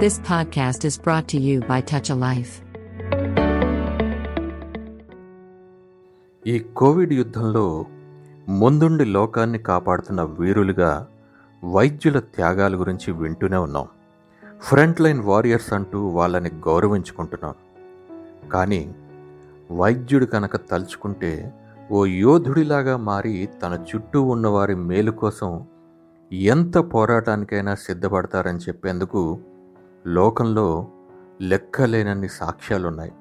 This podcast is brought to you by Touch a Life. ఈ Covid యుద్ధంలో ముందుండి లోకాన్ని కాపాడుతున్న వీరులుగా వైద్యుల త్యాగాల గురించి వింటూనే ఉన్నాం ఫ్రంట్ లైన్ వారియర్స్ అంటూ వాళ్ళని గౌరవించుకుంటున్నాం కానీ వైద్యుడు కనుక తలుచుకుంటే ఓ యోధుడిలాగా మారి తన చుట్టూ ఉన్నవారి మేలు కోసం ఎంత పోరాటానికైనా సిద్ధపడతారని చెప్పేందుకు లోకంలో లెక్కలేనన్ని సాక్ష్యాలున్నాయి.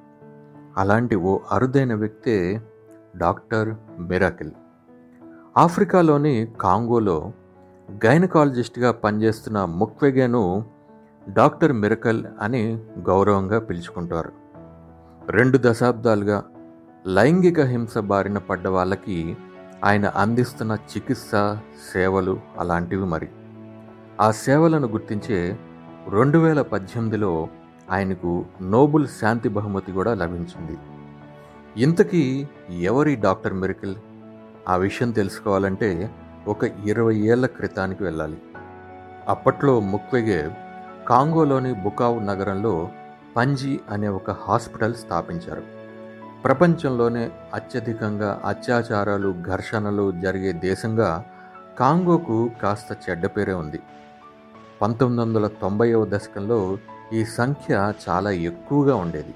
అలాంటి ఓ అరుదైన వ్యక్తే డాక్టర్ మిరాకిల్. ఆఫ్రికాలోని కాంగోలో గైనకాలజిస్ట్గా పనిచేస్తున్న ముక్వెగేను డాక్టర్ మిరకల్ అని గౌరవంగా పిలుచుకుంటారు. రెండు దశాబ్దాలుగా లైంగిక హింస బారిన పడ్డ వాళ్ళకి ఆయన అందిస్తున్న చికిత్స సేవలు అలాంటివి మరి. ఆ సేవలను గుర్తించే రెండు వేల పద్దెనిమిదిలో ఆయనకు నోబుల్ శాంతి బహుమతి కూడా లభించింది. ఇంతకీ ఎవరి డాక్టర్ మిరికిల్? ఆ విషయం తెలుసుకోవాలంటే ఒక ఇరవై ఏళ్ళ క్రితానికి వెళ్ళాలి. అప్పట్లో ముక్వెగే కాంగోలోని బుకావ్ నగరంలో పంజీ అనే ఒక హాస్పిటల్ స్థాపించారు. ప్రపంచంలోనే అత్యధికంగా అత్యాచారాలు ఘర్షణలు జరిగే దేశంగా కాంగోకు కాస్త చెడ్డ పేరే ఉంది. పంతొమ్మిది వందల తొంభైవ దశకంలో ఈ సంఖ్య చాలా ఎక్కువగా ఉండేది.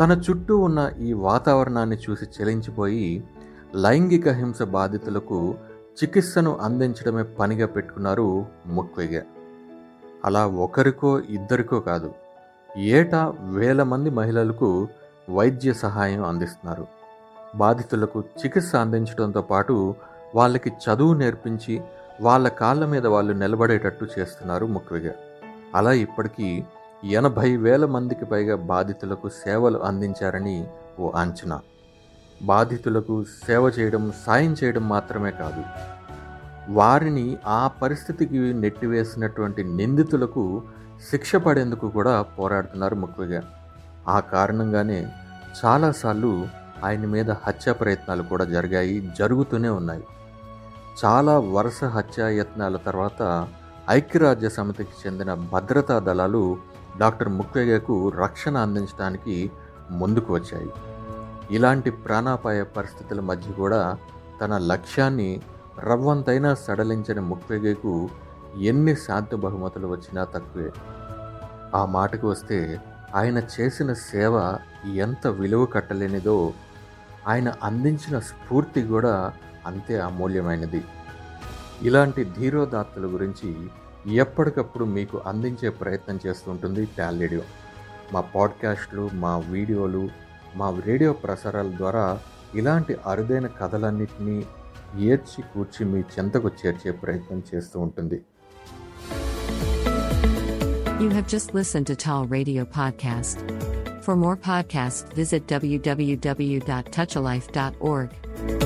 తన చుట్టూ ఉన్న ఈ వాతావరణాన్ని చూసి చెలించిపోయి లైంగిక హింస బాధితులకు చికిత్సను అందించడమే పనిగా పెట్టుకున్నారు ముక్వెగ. అలా ఒకరికో ఇద్దరికో కాదు ఏటా వేల మంది మహిళలకు వైద్య సహాయం అందిస్తున్నారు. బాధితులకు చికిత్స అందించడంతో పాటు వాళ్ళకి చదువు నేర్పించి వాళ్ళ కాళ్ళ మీద వాళ్ళు నిలబడేటట్టు చేస్తున్నారు ముఖ్యంగా అలా ఇప్పటికీ ఎనభై వేల మందికి పైగా బాధితులకు సేవలు అందించారని ఓ అంచనా. బాధితులకు సేవ చేయడం సాయం చేయడం మాత్రమే కాదు వారిని ఆ పరిస్థితికి నెట్టివేసినటువంటి నిందితులకు శిక్ష పడేందుకు కూడా పోరాడుతున్నారు ముఖ్యంగా ఆ కారణంగానే చాలాసార్లు ఆయన మీద హత్యా ప్రయత్నాలు కూడా జరిగాయి జరుగుతూనే ఉన్నాయి. చాలా వరుస హత్యాయత్నాల తర్వాత ఐక్యరాజ్య సమితికి చెందిన భద్రతా దళాలు డాక్టర్ ముక్వేగకు రక్షణ అందించడానికి ముందుకు వచ్చాయి. ఇలాంటి ప్రాణాపాయ పరిస్థితుల మధ్య కూడా తన లక్ష్యాన్ని రవ్వంతైనా సడలించని ముక్వేగకు ఎన్ని శాంతి బహుమతులు వచ్చినా తక్కువే. ఆ మాటకు వస్తే ఆయన చేసిన సేవ ఎంత విలువ కట్టలేనిదో ఆయన అందించిన స్ఫూర్తి కూడా అంతే అమూల్యమైనది ఇలాంటి ధీరోదాత్తుల గురించి ఎప్పటికప్పుడు మీకు అందించే ప్రయత్నం చేస్తుంటుంది టాలెడియో మా పాడ్కాస్ట్లు మా వీడియోలు మా రేడియో ప్రసారాల ద్వారా ఇలాంటి అరుదైన కథలన్నింటినీ ఏర్చి కూర్చి మీ చెంతకు చేర్చే ప్రయత్నం చేస్తూ ఉంటుంది You have just listened to Tall Radio Podcast. For more podcasts, visit www.touchalife.org.